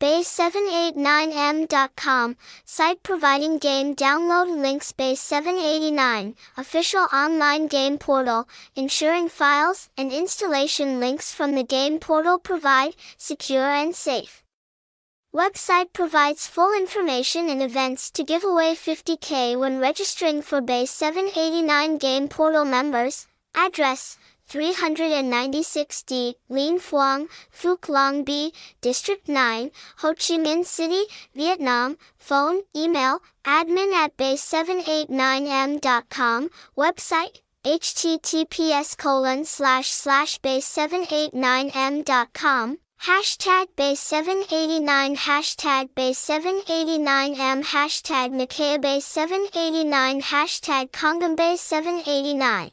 Bay789m.com, site providing game. Download links. Bay789, official online game portal, ensuring files and installation links from the game portal provide, secure and safe. Website provides full information and events to give away 50k when registering for Bay 789 Game Portal members. Address 396D, Lien Phuong, Phuoc Long B, District 9, Ho Chi Minh City, Vietnam. Phone, email, admin at bay789m.com. Website, https colon slash slash bay789m.com. Hashtag bay789 Hashtag bay789m Hashtag Nikaya bay789 Hashtag Kongbum bay789